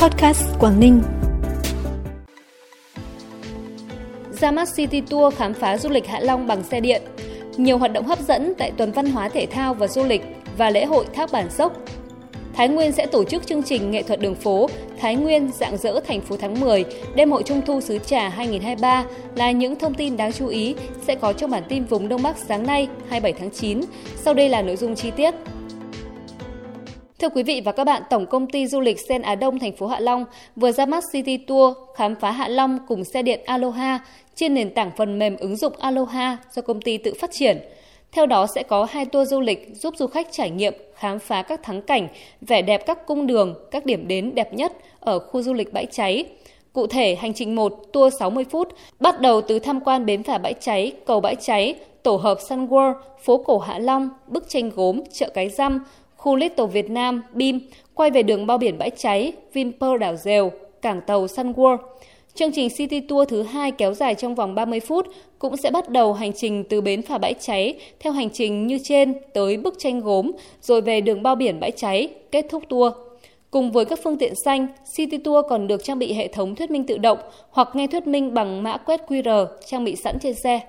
Podcast Quảng Ninh. Ra mắt City Tour khám phá du lịch Hạ Long bằng xe điện. Nhiều hoạt động hấp dẫn tại tuần văn hóa thể thao và du lịch và lễ hội Thác Bản Sốc. Thái Nguyên sẽ tổ chức chương trình nghệ thuật đường phố Thái Nguyên dạng dỡ thành phố tháng 10, đêm hội Trung thu xứ Trà 2023 là những thông tin đáng chú ý sẽ có trong bản tin vùng Đông Bắc sáng nay 27 tháng 9. Sau đây là nội dung chi tiết. Thưa quý vị và các bạn, Tổng công ty du lịch Sen Á Đông thành phố Hạ Long vừa ra mắt City Tour khám phá Hạ Long cùng xe điện Aloha trên nền tảng phần mềm ứng dụng Aloha do công ty tự phát triển. Theo đó sẽ có hai tour du lịch giúp du khách trải nghiệm, khám phá các thắng cảnh, vẻ đẹp các cung đường, các điểm đến đẹp nhất ở khu du lịch Bãi Cháy. Cụ thể, hành trình 1, tour 60 phút, bắt đầu từ tham quan bến phà Bãi Cháy, cầu Bãi Cháy, tổ hợp Sun World, phố cổ Hạ Long, bức tranh gốm, chợ Cái Răm, khu Little Việt Nam, BIM, quay về đường bao biển Bãi Cháy, Vinpearl đảo Dèo, cảng tàu Sun World. Chương trình City Tour thứ hai kéo dài trong vòng 30 phút cũng sẽ bắt đầu hành trình từ bến phà bãi cháy theo hành trình như trên tới bức tranh gốm rồi về đường bao biển bãi cháy, kết thúc tour. Cùng với các phương tiện xanh, City Tour còn được trang bị hệ thống thuyết minh tự động hoặc nghe thuyết minh bằng mã quét QR trang bị sẵn trên xe.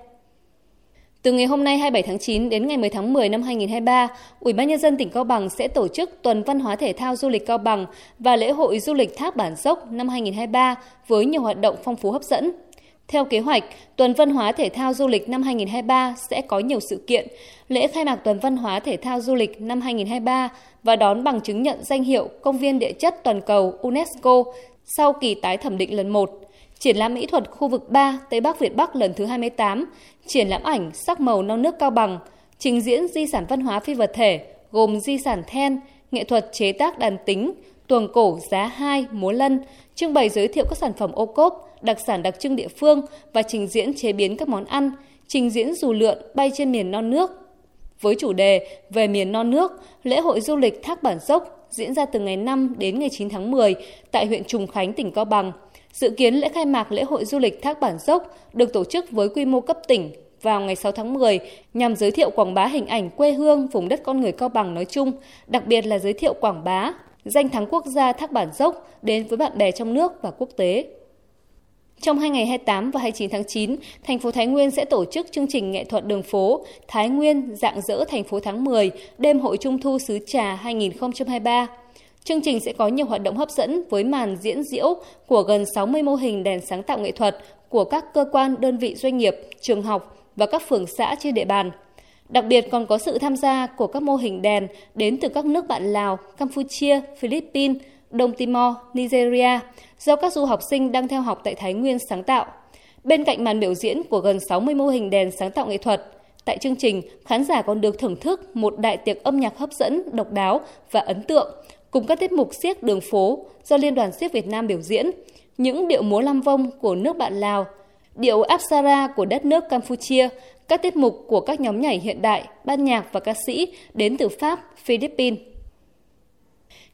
Từ ngày hôm nay 27 tháng 9 đến ngày 10 tháng 10 năm 2023, Ủy ban nhân dân tỉnh Cao Bằng sẽ tổ chức Tuần Văn hóa Thể thao Du lịch Cao Bằng và lễ hội du lịch Thác Bản Dốc năm 2023 với nhiều hoạt động phong phú hấp dẫn. Theo kế hoạch, Tuần Văn hóa Thể thao Du lịch năm 2023 sẽ có nhiều sự kiện, lễ khai mạc Tuần Văn hóa Thể thao Du lịch năm 2023 và đón bằng chứng nhận danh hiệu Công viên Địa chất Toàn cầu UNESCO sau kỳ tái thẩm định lần 1 triển lãm mỹ thuật khu vực 3 Tây Bắc Việt Bắc lần thứ 28, triển lãm ảnh sắc màu non nước cao bằng, trình diễn di sản văn hóa phi vật thể gồm di sản then, nghệ thuật chế tác đàn tính, tuồng cổ giá 2, múa lân, trưng bày giới thiệu các sản phẩm ô cốp, đặc sản đặc trưng địa phương và trình diễn chế biến các món ăn, trình diễn dù lượn bay trên miền non nước. Với chủ đề Về miền non nước, lễ hội du lịch Thác Bản Dốc diễn ra từ ngày 5 đến ngày 9 tháng 10 tại huyện Trùng Khánh, tỉnh Cao Bằng – Dự kiến lễ khai mạc lễ hội du lịch Thác Bản Dốc được tổ chức với quy mô cấp tỉnh vào ngày 6 tháng 10 nhằm giới thiệu quảng bá hình ảnh quê hương vùng đất con người Cao Bằng nói chung, đặc biệt là giới thiệu quảng bá danh thắng quốc gia Thác Bản Dốc đến với bạn bè trong nước và quốc tế. Trong hai ngày 28 và 29 tháng 9, thành phố Thái Nguyên sẽ tổ chức chương trình nghệ thuật đường phố Thái Nguyên dạng dỡ thành phố tháng 10, đêm hội Trung thu xứ Trà 2023. Chương trình sẽ có nhiều hoạt động hấp dẫn với màn diễn diễu của gần 60 mô hình đèn sáng tạo nghệ thuật của các cơ quan, đơn vị doanh nghiệp, trường học và các phường xã trên địa bàn. Đặc biệt còn có sự tham gia của các mô hình đèn đến từ các nước bạn Lào, Campuchia, Philippines, Đông Timor, Nigeria do các du học sinh đang theo học tại Thái Nguyên sáng tạo. Bên cạnh màn biểu diễn của gần 60 mô hình đèn sáng tạo nghệ thuật, tại chương trình, khán giả còn được thưởng thức một đại tiệc âm nhạc hấp dẫn, độc đáo và ấn tượng cùng các tiết mục siếc đường phố do Liên đoàn siếc Việt Nam biểu diễn, những điệu múa lam vong của nước bạn Lào, điệu Apsara của đất nước Campuchia, các tiết mục của các nhóm nhảy hiện đại, ban nhạc và ca sĩ đến từ Pháp, Philippines.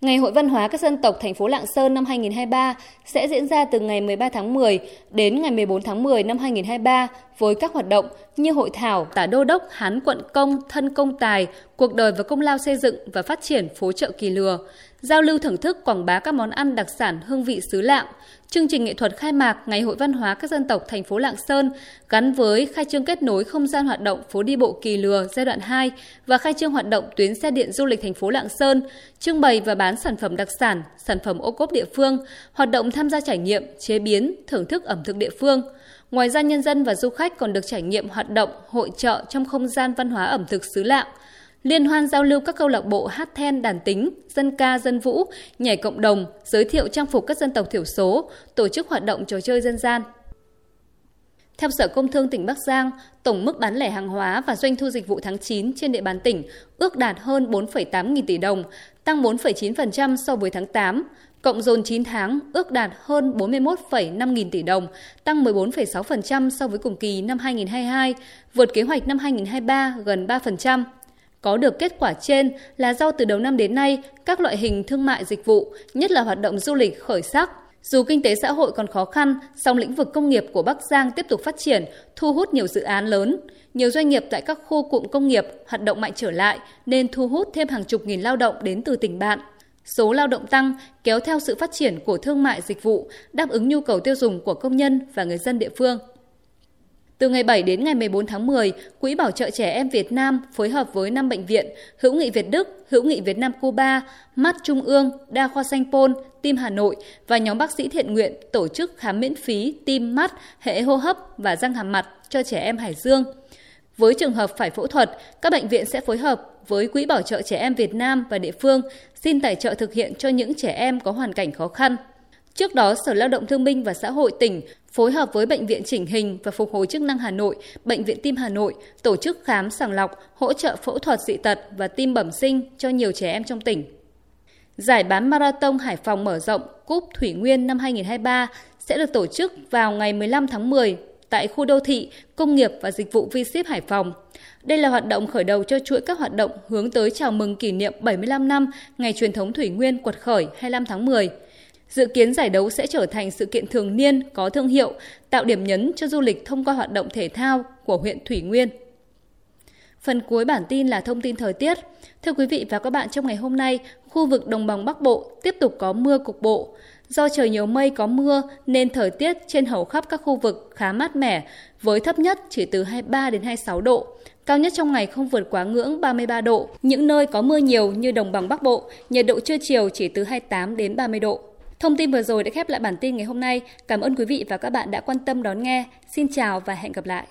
Ngày Hội Văn hóa các dân tộc thành phố Lạng Sơn năm 2023 sẽ diễn ra từ ngày 13 tháng 10 đến ngày 14 tháng 10 năm 2023 với các hoạt động như hội thảo tả đô đốc Hán quận công thân công tài, cuộc đời và công lao xây dựng và phát triển phố chợ Kỳ Lừa, giao lưu thưởng thức quảng bá các món ăn đặc sản hương vị xứ Lạng, chương trình nghệ thuật khai mạc Ngày hội văn hóa các dân tộc thành phố Lạng Sơn gắn với khai trương kết nối không gian hoạt động phố đi bộ Kỳ Lừa giai đoạn 2 và khai trương hoạt động tuyến xe điện du lịch thành phố Lạng Sơn, trưng bày và bán bán sản phẩm đặc sản, sản phẩm ô cốp địa phương, hoạt động tham gia trải nghiệm, chế biến, thưởng thức ẩm thực địa phương. Ngoài ra nhân dân và du khách còn được trải nghiệm hoạt động hội trợ trong không gian văn hóa ẩm thực xứ Lạng, liên hoan giao lưu các câu lạc bộ hát then đàn tính, dân ca dân vũ, nhảy cộng đồng, giới thiệu trang phục các dân tộc thiểu số, tổ chức hoạt động trò chơi dân gian. Theo Sở Công Thương tỉnh Bắc Giang, tổng mức bán lẻ hàng hóa và doanh thu dịch vụ tháng 9 trên địa bàn tỉnh ước đạt hơn 4,8 nghìn tỷ đồng, tăng 4,9% so với tháng 8. Cộng dồn 9 tháng ước đạt hơn 41,5 nghìn tỷ đồng, tăng 14,6% so với cùng kỳ năm 2022, vượt kế hoạch năm 2023 gần 3%. Có được kết quả trên là do từ đầu năm đến nay, các loại hình thương mại dịch vụ, nhất là hoạt động du lịch khởi sắc. Dù kinh tế xã hội còn khó khăn, song lĩnh vực công nghiệp của Bắc Giang tiếp tục phát triển, thu hút nhiều dự án lớn. Nhiều doanh nghiệp tại các khu cụm công nghiệp hoạt động mạnh trở lại nên thu hút thêm hàng chục nghìn lao động đến từ tỉnh bạn. số lao động tăng kéo theo sự phát triển của thương mại dịch vụ, đáp ứng nhu cầu tiêu dùng của công nhân và người dân địa phương. Từ ngày 7 đến ngày 14 tháng 10, Quỹ Bảo trợ Trẻ Em Việt Nam phối hợp với 5 bệnh viện Hữu nghị Việt Đức, Hữu nghị Việt Nam Cuba, Mắt Trung ương, Đa khoa Sanh Pôn, Tim Hà Nội và nhóm bác sĩ thiện nguyện tổ chức khám miễn phí tim mắt, hệ hô hấp và răng hàm mặt cho trẻ em Hải Dương. Với trường hợp phải phẫu thuật, các bệnh viện sẽ phối hợp với Quỹ Bảo trợ Trẻ Em Việt Nam và địa phương xin tài trợ thực hiện cho những trẻ em có hoàn cảnh khó khăn. Trước đó, Sở Lao động Thương binh và Xã hội tỉnh phối hợp với Bệnh viện Chỉnh hình và Phục hồi chức năng Hà Nội, Bệnh viện Tim Hà Nội tổ chức khám sàng lọc, hỗ trợ phẫu thuật dị tật và tim bẩm sinh cho nhiều trẻ em trong tỉnh. Giải bán Marathon Hải Phòng mở rộng Cúp Thủy Nguyên năm 2023 sẽ được tổ chức vào ngày 15 tháng 10 tại khu đô thị, công nghiệp và dịch vụ v Hải Phòng. Đây là hoạt động khởi đầu cho chuỗi các hoạt động hướng tới chào mừng kỷ niệm 75 năm ngày truyền thống Thủy Nguyên quật khởi 25 tháng 10. Dự kiến giải đấu sẽ trở thành sự kiện thường niên có thương hiệu, tạo điểm nhấn cho du lịch thông qua hoạt động thể thao của huyện Thủy Nguyên. Phần cuối bản tin là thông tin thời tiết. Thưa quý vị và các bạn, trong ngày hôm nay, khu vực đồng bằng Bắc Bộ tiếp tục có mưa cục bộ. Do trời nhiều mây có mưa nên thời tiết trên hầu khắp các khu vực khá mát mẻ, với thấp nhất chỉ từ 23 đến 26 độ. Cao nhất trong ngày không vượt quá ngưỡng 33 độ. Những nơi có mưa nhiều như đồng bằng Bắc Bộ, nhiệt độ trưa chiều chỉ từ 28 đến 30 độ. Thông tin vừa rồi đã khép lại bản tin ngày hôm nay. Cảm ơn quý vị và các bạn đã quan tâm đón nghe. Xin chào và hẹn gặp lại.